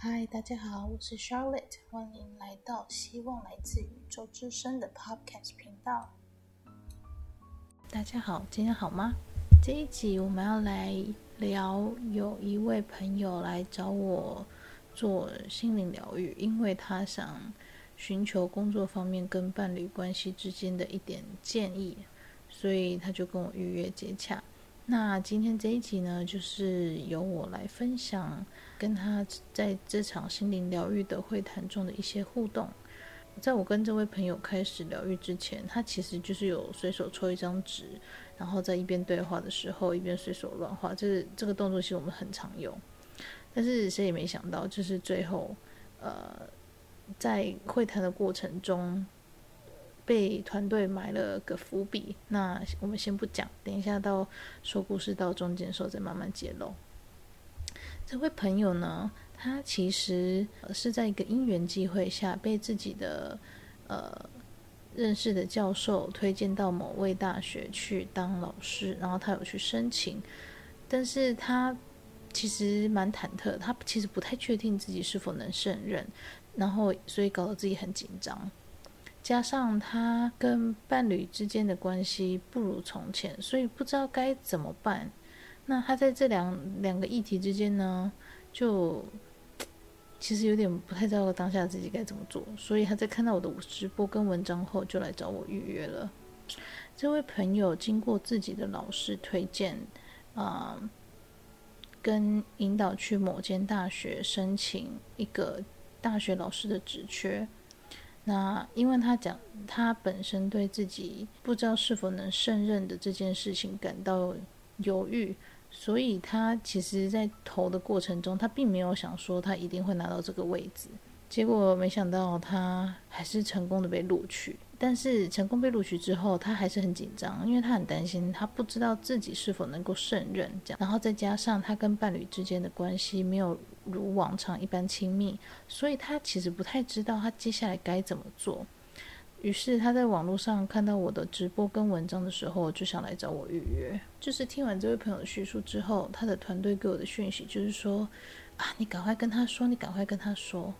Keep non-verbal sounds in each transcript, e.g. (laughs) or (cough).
嗨，大家好，我是 Charlotte，欢迎来到希望来自宇宙之声的 Podcast 频道。大家好，今天好吗？这一集我们要来聊，有一位朋友来找我做心灵疗愈，因为他想寻求工作方面跟伴侣关系之间的一点建议，所以他就跟我预约接洽。那今天这一集呢，就是由我来分享跟他在这场心灵疗愈的会谈中的一些互动。在我跟这位朋友开始疗愈之前，他其实就是有随手抽一张纸，然后在一边对话的时候一边随手乱画。这个这个动作其实我们很常用，但是谁也没想到，就是最后，呃，在会谈的过程中。被团队埋了个伏笔，那我们先不讲，等一下到说故事到中间的时候再慢慢揭露。这位朋友呢，他其实是在一个因缘际会下被自己的呃认识的教授推荐到某位大学去当老师，然后他有去申请，但是他其实蛮忐忑，他其实不太确定自己是否能胜任，然后所以搞得自己很紧张。加上他跟伴侣之间的关系不如从前，所以不知道该怎么办。那他在这两两个议题之间呢，就其实有点不太知道当下自己该怎么做。所以他在看到我的直播跟文章后，就来找我预约了。这位朋友经过自己的老师推荐，啊、跟引导去某间大学申请一个大学老师的职缺。那因为他讲，他本身对自己不知道是否能胜任的这件事情感到犹豫，所以他其实，在投的过程中，他并没有想说他一定会拿到这个位置。结果没想到他还是成功的被录取。但是成功被录取之后，他还是很紧张，因为他很担心，他不知道自己是否能够胜任。这样，然后再加上他跟伴侣之间的关系没有如往常一般亲密，所以他其实不太知道他接下来该怎么做。于是他在网络上看到我的直播跟文章的时候，就想来找我预约。就是听完这位朋友的叙述之后，他的团队给我的讯息就是说：啊，你赶快跟他说，你赶快跟他说。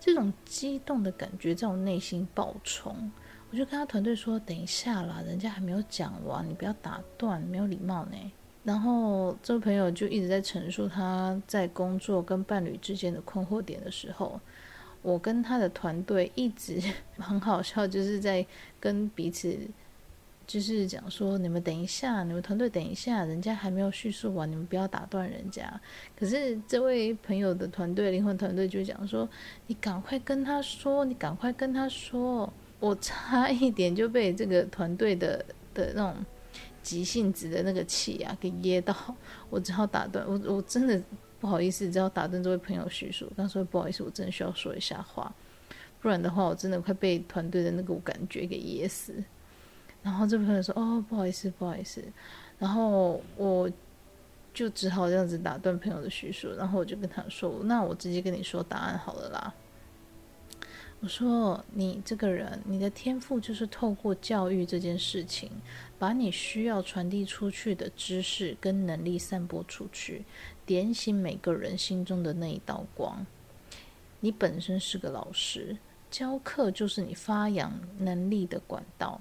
这种激动的感觉在我内心爆冲。我就跟他团队说：“等一下啦，人家还没有讲完，你不要打断，没有礼貌呢。”然后这位朋友就一直在陈述他在工作跟伴侣之间的困惑点的时候，我跟他的团队一直 (laughs) 很好笑，就是在跟彼此就是讲说：“你们等一下，你们团队等一下，人家还没有叙述完，你们不要打断人家。”可是这位朋友的团队灵魂团队就讲说：“你赶快跟他说，你赶快跟他说。”我差一点就被这个团队的的那种急性子的那个气啊给噎到，我只好打断。我我真的不好意思，只好打断这位朋友叙述。他说不好意思，我真的需要说一下话，不然的话我真的快被团队的那个感觉给噎死。然后这位朋友说哦，不好意思，不好意思。然后我就只好这样子打断朋友的叙述，然后我就跟他说，那我直接跟你说答案好了啦。我说：“你这个人，你的天赋就是透过教育这件事情，把你需要传递出去的知识跟能力散播出去，点醒每个人心中的那一道光。你本身是个老师，教课就是你发扬能力的管道。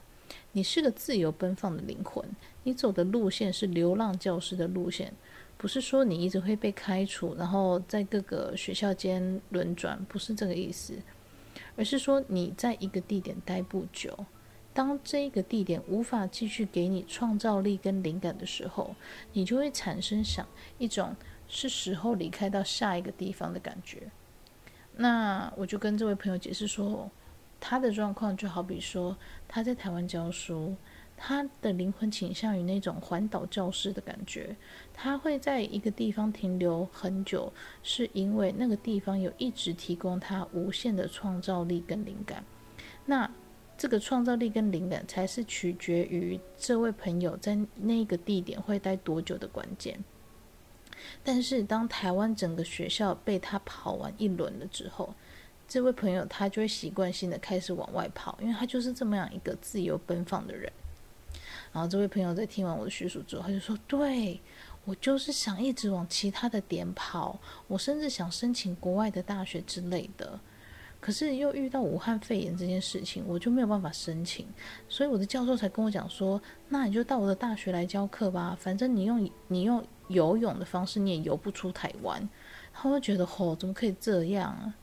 你是个自由奔放的灵魂，你走的路线是流浪教师的路线，不是说你一直会被开除，然后在各个学校间轮转，不是这个意思。”而是说，你在一个地点待不久，当这一个地点无法继续给你创造力跟灵感的时候，你就会产生想一种是时候离开到下一个地方的感觉。那我就跟这位朋友解释说，他的状况就好比说他在台湾教书。他的灵魂倾向于那种环岛教师的感觉，他会在一个地方停留很久，是因为那个地方有一直提供他无限的创造力跟灵感。那这个创造力跟灵感才是取决于这位朋友在那个地点会待多久的关键。但是当台湾整个学校被他跑完一轮了之后，这位朋友他就会习惯性的开始往外跑，因为他就是这么样一个自由奔放的人。然后这位朋友在听完我的叙述之后，他就说：“对，我就是想一直往其他的点跑，我甚至想申请国外的大学之类的。可是又遇到武汉肺炎这件事情，我就没有办法申请，所以我的教授才跟我讲说：“那你就到我的大学来教课吧，反正你用你用游泳的方式，你也游不出台湾。”他会觉得，吼、哦，怎么可以这样？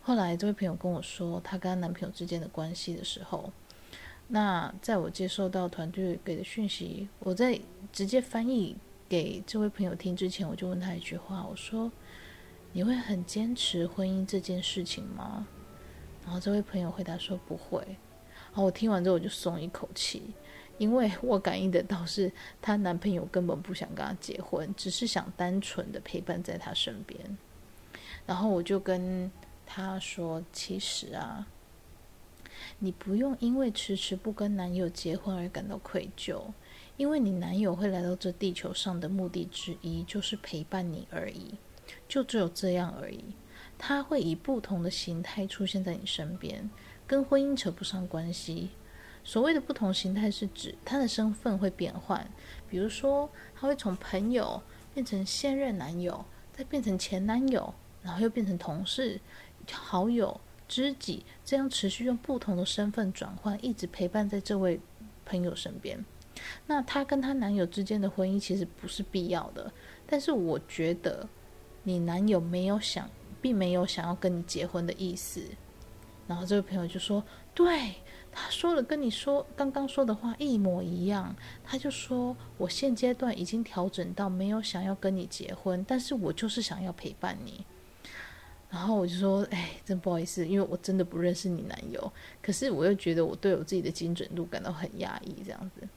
后来这位朋友跟我说，她跟她男朋友之间的关系的时候，那在我接收到团队给的讯息，我在直接翻译给这位朋友听之前，我就问他一句话，我说：“你会很坚持婚姻这件事情吗？”然后这位朋友回答说不会，然后我听完之后我就松一口气，因为我感应得到是她男朋友根本不想跟她结婚，只是想单纯的陪伴在她身边。然后我就跟她说，其实啊，你不用因为迟迟不跟男友结婚而感到愧疚，因为你男友会来到这地球上的目的之一就是陪伴你而已，就只有这样而已。他会以不同的形态出现在你身边，跟婚姻扯不上关系。所谓的不同形态是指他的身份会变换，比如说他会从朋友变成现任男友，再变成前男友，然后又变成同事、好友、知己，这样持续用不同的身份转换，一直陪伴在这位朋友身边。那他跟他男友之间的婚姻其实不是必要的，但是我觉得你男友没有想。并没有想要跟你结婚的意思，然后这位朋友就说：“对，他说了跟你说刚刚说的话一模一样。”他就说：“我现阶段已经调整到没有想要跟你结婚，但是我就是想要陪伴你。”然后我就说：“哎，真不好意思，因为我真的不认识你男友，可是我又觉得我对我自己的精准度感到很压抑，这样子。”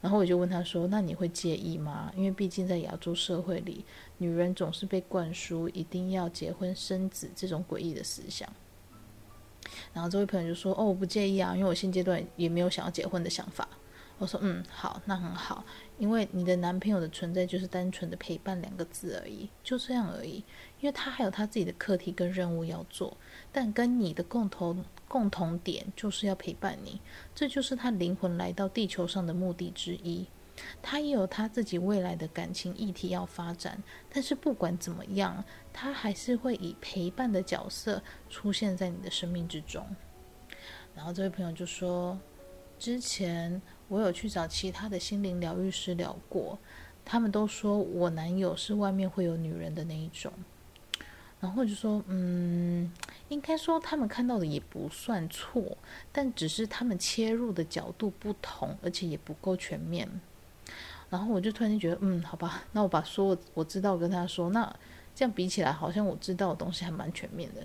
然后我就问他说：“那你会介意吗？因为毕竟在亚洲社会里，女人总是被灌输一定要结婚生子这种诡异的思想。”然后这位朋友就说：“哦，我不介意啊，因为我现阶段也没有想要结婚的想法。”我说：“嗯，好，那很好，因为你的男朋友的存在就是单纯的陪伴两个字而已，就这样而已。因为他还有他自己的课题跟任务要做，但跟你的共同。”共同点就是要陪伴你，这就是他灵魂来到地球上的目的之一。他也有他自己未来的感情议题要发展，但是不管怎么样，他还是会以陪伴的角色出现在你的生命之中。然后这位朋友就说：“之前我有去找其他的心灵疗愈师聊过，他们都说我男友是外面会有女人的那一种。”然后就说，嗯，应该说他们看到的也不算错，但只是他们切入的角度不同，而且也不够全面。然后我就突然间觉得，嗯，好吧，那我把所有我知道跟他说，那这样比起来，好像我知道的东西还蛮全面的。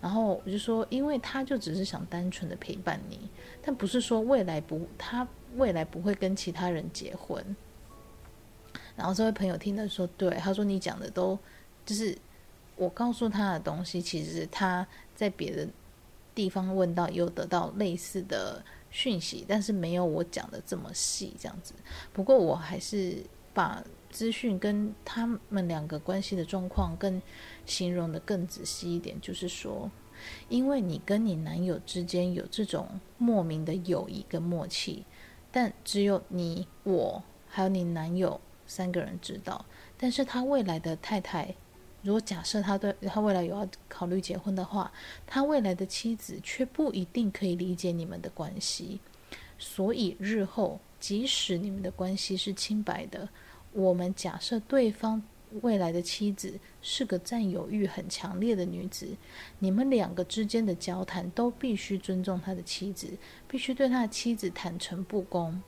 然后我就说，因为他就只是想单纯的陪伴你，但不是说未来不，他未来不会跟其他人结婚。然后这位朋友听到说，对，他说你讲的都就是。我告诉他的东西，其实他在别的地方问到，有得到类似的讯息，但是没有我讲的这么细这样子。不过我还是把资讯跟他们两个关系的状况更形容得更仔细一点，就是说，因为你跟你男友之间有这种莫名的友谊跟默契，但只有你、我还有你男友三个人知道，但是他未来的太太。如果假设他对他未来有要考虑结婚的话，他未来的妻子却不一定可以理解你们的关系，所以日后即使你们的关系是清白的，我们假设对方未来的妻子是个占有欲很强烈的女子，你们两个之间的交谈都必须尊重他的妻子，必须对他的妻子坦诚不公。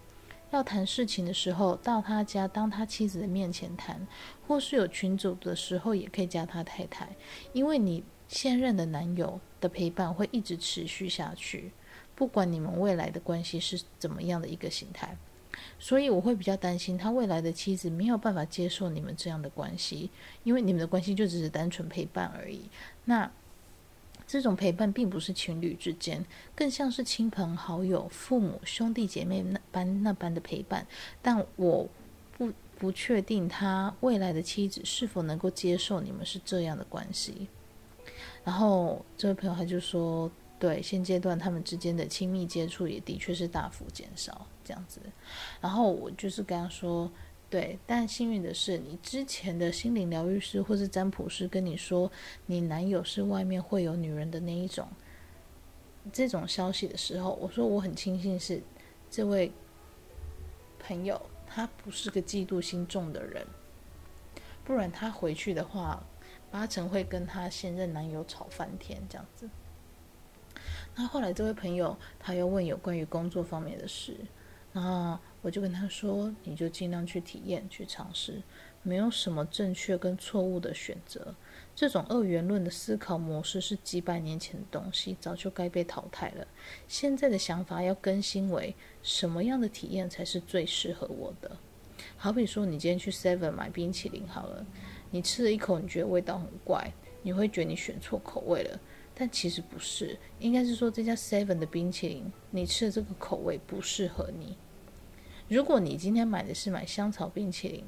要谈事情的时候，到他家当他妻子的面前谈，或是有群组的时候，也可以加他太太，因为你现任的男友的陪伴会一直持续下去，不管你们未来的关系是怎么样的一个形态，所以我会比较担心他未来的妻子没有办法接受你们这样的关系，因为你们的关系就只是单纯陪伴而已。那。这种陪伴并不是情侣之间，更像是亲朋好友、父母、兄弟姐妹那般那般的陪伴。但我不不确定他未来的妻子是否能够接受你们是这样的关系。然后这位朋友他就说：“对，现阶段他们之间的亲密接触也的确是大幅减少，这样子。”然后我就是跟他说：“对，但幸运的是，你之前的心灵疗愈师或是占卜师跟你说，你男友是外面会有女人的那一种，这种消息的时候，我说我很庆幸是这位朋友，他不是个嫉妒心重的人，不然他回去的话，八成会跟他现任男友吵翻天这样子。那后来这位朋友他又问有关于工作方面的事，然后我就跟他说，你就尽量去体验、去尝试，没有什么正确跟错误的选择。这种二元论的思考模式是几百年前的东西，早就该被淘汰了。现在的想法要更新为什么样的体验才是最适合我的？好比说，你今天去 Seven 买冰淇淋好了，你吃了一口，你觉得味道很怪，你会觉得你选错口味了。但其实不是，应该是说这家 Seven 的冰淇淋，你吃的这个口味不适合你。如果你今天买的是买香草冰淇淋，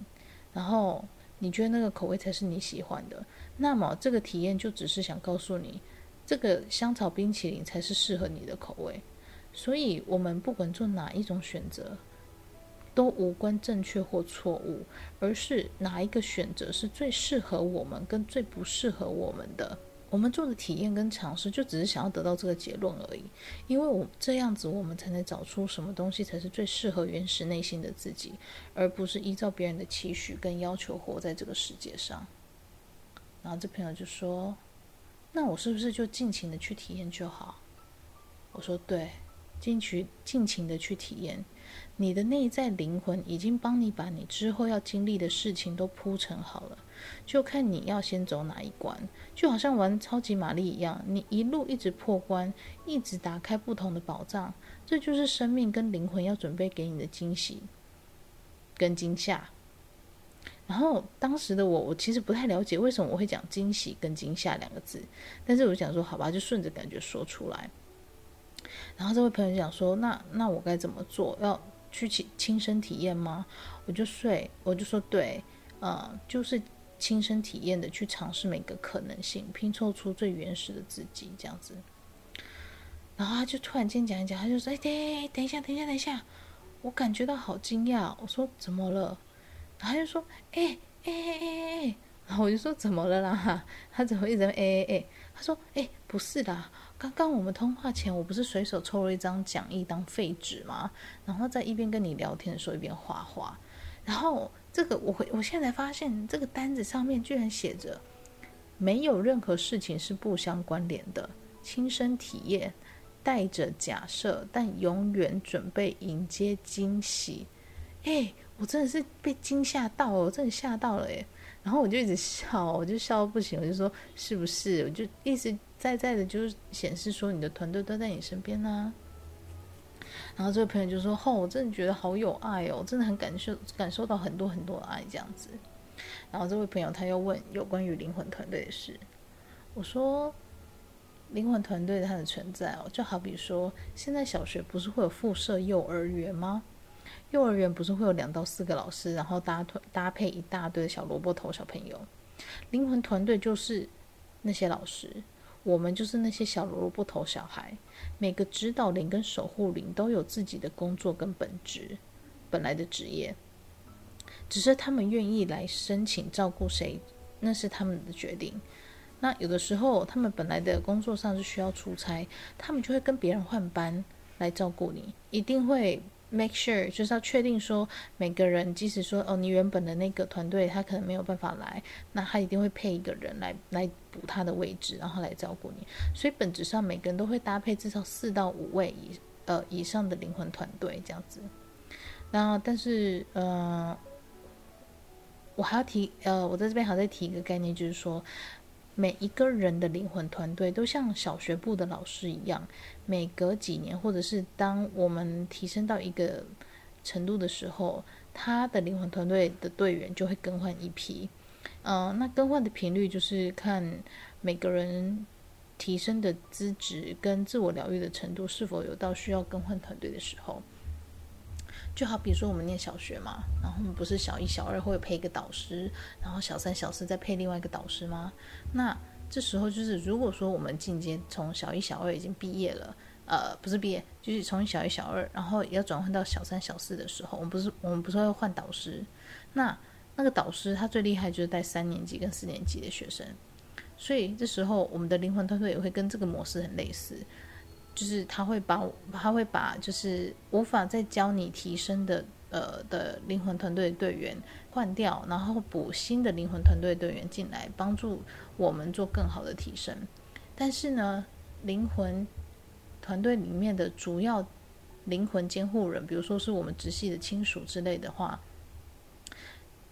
然后你觉得那个口味才是你喜欢的，那么这个体验就只是想告诉你，这个香草冰淇淋才是适合你的口味。所以，我们不管做哪一种选择，都无关正确或错误，而是哪一个选择是最适合我们跟最不适合我们的。我们做的体验跟尝试，就只是想要得到这个结论而已。因为我这样子，我们才能找出什么东西才是最适合原始内心的自己，而不是依照别人的期许跟要求活在这个世界上。然后这朋友就说：“那我是不是就尽情的去体验就好？”我说：“对，尽去尽情的去体验。你的内在灵魂已经帮你把你之后要经历的事情都铺陈好了。”就看你要先走哪一关，就好像玩超级玛丽一样，你一路一直破关，一直打开不同的宝藏，这就是生命跟灵魂要准备给你的惊喜跟惊吓。然后当时的我，我其实不太了解为什么我会讲惊喜跟惊吓两个字，但是我想说，好吧，就顺着感觉说出来。然后这位朋友讲说，那那我该怎么做？要去亲亲身体验吗？我就睡，我就说对，呃，就是。亲身体验的去尝试每个可能性，拼凑出最原始的自己，这样子。然后他就突然间讲一讲，他就说：“哎，等，一下，等一下，等一下，我感觉到好惊讶。”我说：“怎么了？”然后他就说：“哎，哎，哎，哎，哎。” (laughs) 然后我就说：“怎么了啦？” (laughs) 他怎么一直哎哎哎？他说：“哎，不是啦，刚刚我们通话前，我不是随手抽了一张讲义当废纸吗？然后在一边跟你聊天的时候，一边画画，然后。”这个我会，我现在发现这个单子上面居然写着，没有任何事情是不相关联的。亲身体验，带着假设，但永远准备迎接惊喜。哎，我真的是被惊吓到了，我真的吓到了耶！然后我就一直笑，我就笑到不行，我就说是不是？我就一直在在的，就是显示说你的团队都在你身边呢、然后这位朋友就说：“哦，我真的觉得好有爱哦，真的很感受感受到很多很多的爱这样子。”然后这位朋友他又问有关于灵魂团队的事。我说：“灵魂团队它的存在哦，就好比说，现在小学不是会有附设幼儿园吗？幼儿园不是会有两到四个老师，然后搭团搭配一大堆的小萝卜头小朋友。灵魂团队就是那些老师。”我们就是那些小萝卜头小孩，每个指导灵跟守护灵都有自己的工作跟本职，本来的职业，只是他们愿意来申请照顾谁，那是他们的决定。那有的时候他们本来的工作上是需要出差，他们就会跟别人换班来照顾你，一定会。Make sure 就是要确定说，每个人即使说哦，你原本的那个团队他可能没有办法来，那他一定会配一个人来来补他的位置，然后来照顾你。所以本质上每个人都会搭配至少四到五位以呃以上的灵魂团队这样子。然后但是呃，我还要提呃，我在这边还要再提一个概念，就是说。每一个人的灵魂团队都像小学部的老师一样，每隔几年，或者是当我们提升到一个程度的时候，他的灵魂团队的队员就会更换一批。嗯、呃，那更换的频率就是看每个人提升的资质跟自我疗愈的程度是否有到需要更换团队的时候。就好比说我们念小学嘛，然后我们不是小一、小二会配一个导师，然后小三、小四再配另外一个导师吗？那这时候就是，如果说我们进阶从小一、小二已经毕业了，呃，不是毕业，就是从小一、小二，然后要转换到小三、小四的时候，我们不是我们不是要换导师？那那个导师他最厉害就是带三年级跟四年级的学生，所以这时候我们的灵魂团队也会跟这个模式很类似，就是他会把他会把就是无法再教你提升的呃的灵魂团队队员换掉，然后补新的灵魂团队队员进来，帮助我们做更好的提升。但是呢，灵魂。团队里面的主要灵魂监护人，比如说是我们直系的亲属之类的话，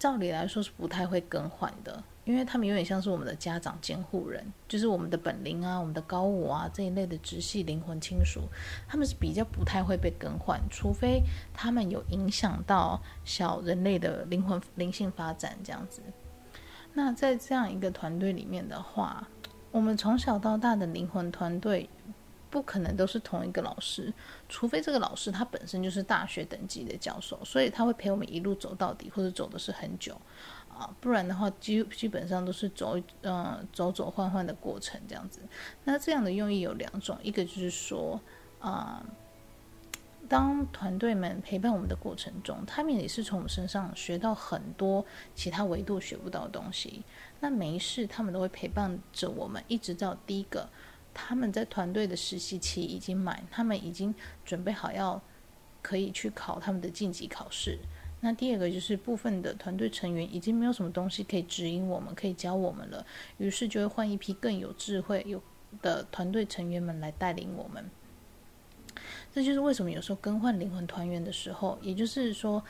照理来说是不太会更换的，因为他们有点像是我们的家长监护人，就是我们的本灵啊、我们的高我啊这一类的直系灵魂亲属，他们是比较不太会被更换，除非他们有影响到小人类的灵魂灵性发展这样子。那在这样一个团队里面的话，我们从小到大的灵魂团队。不可能都是同一个老师，除非这个老师他本身就是大学等级的教授，所以他会陪我们一路走到底，或者走的是很久啊，不然的话基基本上都是走嗯、呃、走走换换的过程这样子。那这样的用意有两种，一个就是说啊、呃，当团队们陪伴我们的过程中，他们也是从我们身上学到很多其他维度学不到的东西。那没事，他们都会陪伴着我们，一直到第一个。他们在团队的实习期已经满，他们已经准备好要可以去考他们的晋级考试。那第二个就是部分的团队成员已经没有什么东西可以指引我们，可以教我们了，于是就会换一批更有智慧有的团队成员们来带领我们。这就是为什么有时候更换灵魂团员的时候，也就是说，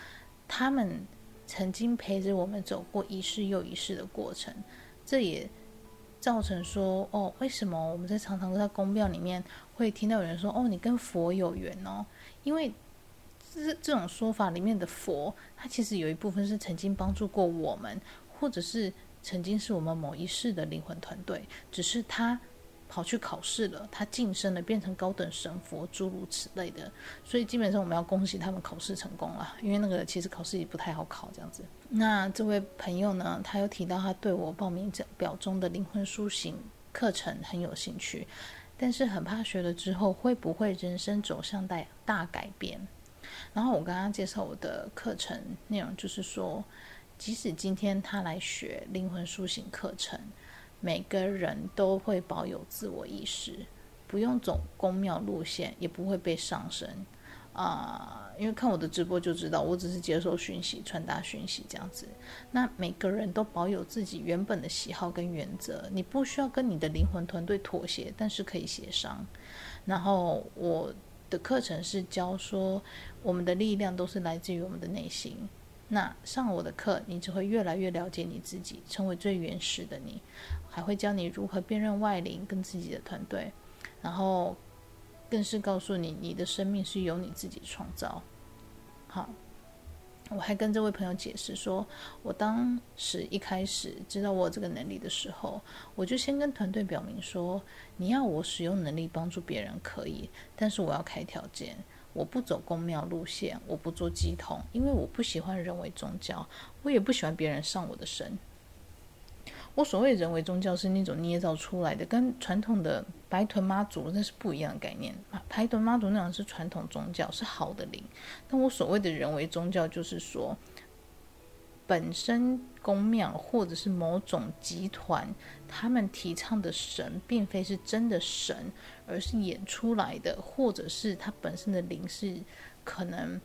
他们曾经陪着我们走过一世又一世的过程，这也。造成说哦，为什么我们在常常在宫庙里面会听到有人说哦，你跟佛有缘哦？因为这这种说法里面的佛，它其实有一部分是曾经帮助过我们，或者是曾经是我们某一世的灵魂团队，只是他。跑去考试了，他晋升了，变成高等神佛，诸如此类的。所以基本上我们要恭喜他们考试成功了，因为那个其实考试也不太好考这样子。那这位朋友呢，他有提到他对我报名表中的灵魂苏醒课程很有兴趣，但是很怕学了之后会不会人生走向大大改变。然后我跟他介绍我的课程内容，就是说，即使今天他来学灵魂苏醒课程。每个人都会保有自我意识，不用走公庙路线，也不会被上身啊、因为看我的直播就知道，我只是接受讯息、传达讯息这样子。那每个人都保有自己原本的喜好跟原则，你不需要跟你的灵魂团队妥协，但是可以协商。然后我的课程是教说，我们的力量都是来自于我们的内心。那上我的课，你只会越来越了解你自己，成为最原始的你。还会教你如何辨认外灵跟自己的团队，然后更是告诉你，你的生命是由你自己创造。好，我还跟这位朋友解释说，我当时一开始知道我有这个能力的时候，我就先跟团队表明说，你要我使用能力帮助别人可以，但是我要开条件，我不走公庙路线，我不做乩童，因为我不喜欢人为宗教，我也不喜欢别人上我的身。我所谓人为宗教是那种捏造出来的，跟传统的白豚妈祖那是不一样的概念。白豚妈祖那种是传统宗教，是好的灵。但我所谓的人为宗教，就是说，本身宫庙或者是某种集团，他们提倡的神，并非是真的神，而是演出来的，或者是它本身的灵是可能，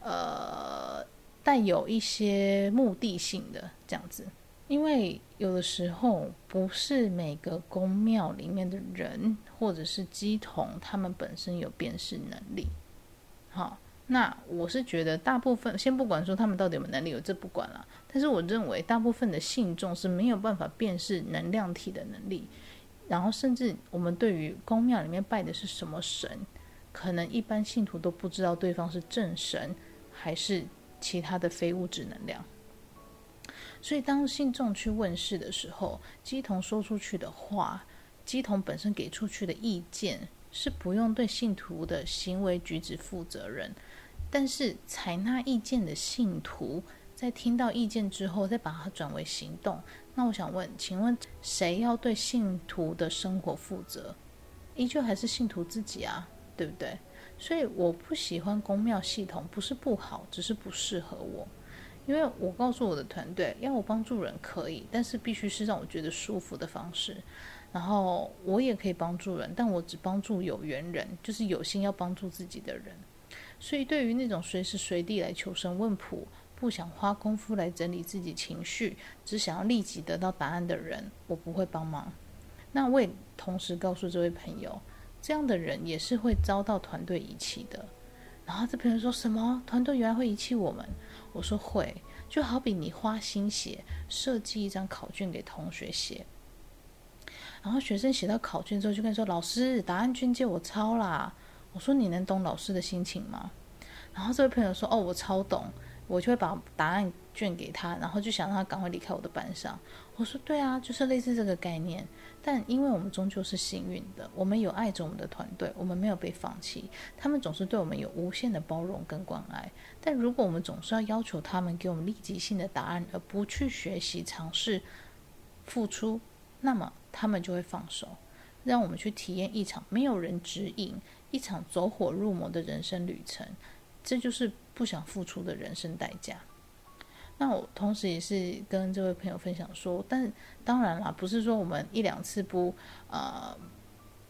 呃，带有一些目的性的这样子。因为有的时候不是每个宫庙里面的人或者是乩童，他们本身有辨识能力。好，那我是觉得大部分，先不管说他们到底有没有能力，我这不管了。但是我认为大部分的信众是没有办法辨识能量体的能力。然后甚至我们对于宫庙里面拜的是什么神，可能一般信徒都不知道对方是正神还是其他的非物质能量。所以，当信众去问事的时候，基童说出去的话，基童本身给出去的意见，是不用对信徒的行为举止负责任。但是，采纳意见的信徒，在听到意见之后，再把它转为行动。那我想问，请问谁要对信徒的生活负责？依旧还是信徒自己啊，对不对？所以我不喜欢宫庙系统，不是不好，只是不适合我。因为我告诉我的团队，要我帮助人可以，但是必须是让我觉得舒服的方式。然后我也可以帮助人，但我只帮助有缘人，就是有心要帮助自己的人。所以对于那种随时随地来求神问卜，不想花功夫来整理自己情绪，只想要立即得到答案的人，我不会帮忙。那我也同时告诉这位朋友，这样的人也是会遭到团队遗弃的。然后这朋友说什么？团队原来会遗弃我们？我说会，就好比你花心血设计一张考卷给同学写。然后学生写到考卷之后，就跟你说：“老师，答案卷借我抄啦。”我说：“你能懂老师的心情吗？”然后这位朋友说：“哦，我超懂。”我就会把答案卷给他，然后就想让他赶快离开我的班上。我说：“对啊，就是类似这个概念。但因为我们终究是幸运的，我们有爱着我们的团队，我们没有被放弃。他们总是对我们有无限的包容跟关爱。但如果我们总是要要求他们给我们立即性的答案，而不去学习、尝试、付出，那么……”他们就会放手，让我们去体验一场没有人指引、一场走火入魔的人生旅程。这就是不想付出的人生代价。那我同时也是跟这位朋友分享说，但当然啦，不是说我们一两次不呃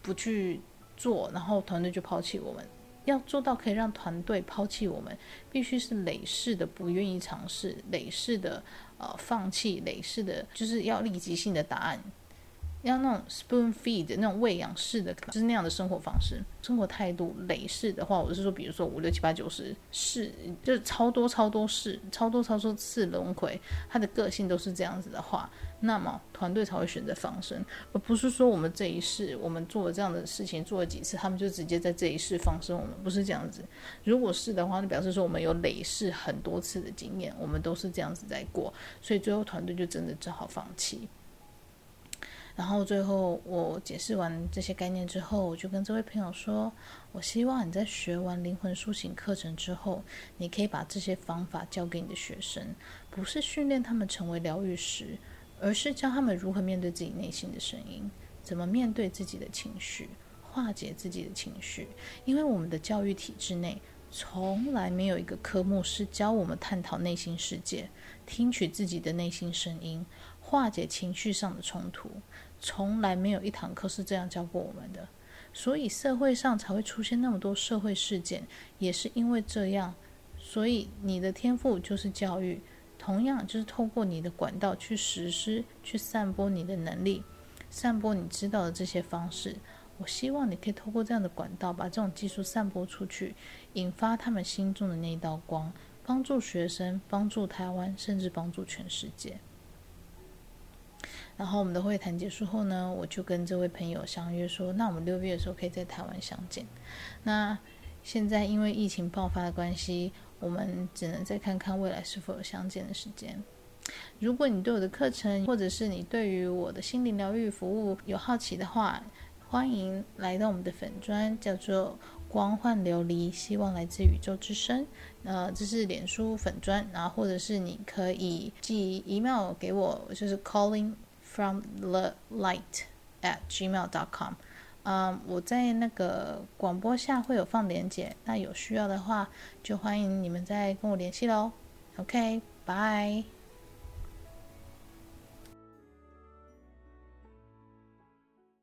不去做，然后团队就抛弃我们。要做到可以让团队抛弃我们，必须是累世的不愿意尝试，累世的呃放弃，累世的就是要立即性的答案。要那种 spoon feed 那种喂养式的，就是那样的生活方式、生活态度。累世的话，我是说，比如说五六七八九十世，就是超多超多世、超多超多次轮回，他的个性都是这样子的话，那么团队才会选择放生，而不是说我们这一世我们做了这样的事情做了几次，他们就直接在这一世放生我们，不是这样子。如果是的话，那表示说我们有累世很多次的经验，我们都是这样子在过，所以最后团队就真的只好放弃。然后最后我解释完这些概念之后，我就跟这位朋友说：“我希望你在学完灵魂苏醒课程之后，你可以把这些方法教给你的学生，不是训练他们成为疗愈师，而是教他们如何面对自己内心的声音，怎么面对自己的情绪，化解自己的情绪。因为我们的教育体制内从来没有一个科目是教我们探讨内心世界，听取自己的内心声音，化解情绪上的冲突。”从来没有一堂课是这样教过我们的，所以社会上才会出现那么多社会事件，也是因为这样。所以你的天赋就是教育，同样就是透过你的管道去实施、去散播你的能力，散播你知道的这些方式。我希望你可以透过这样的管道，把这种技术散播出去，引发他们心中的那一道光，帮助学生，帮助台湾，甚至帮助全世界。然后我们的会谈结束后呢，我就跟这位朋友相约说，那我们六月的时候可以在台湾相见。那现在因为疫情爆发的关系，我们只能再看看未来是否有相见的时间。如果你对我的课程，或者是你对于我的心灵疗愈服务有好奇的话，欢迎来到我们的粉专，叫做光幻琉璃，希望来自宇宙之声。呃，这是脸书粉砖，然后或者是你可以寄 email 给我，就是 calling。From the light at gmail dot com，嗯，我在那个广播下会有放链接，那有需要的话就欢迎你们再跟我联系喽。OK，bye。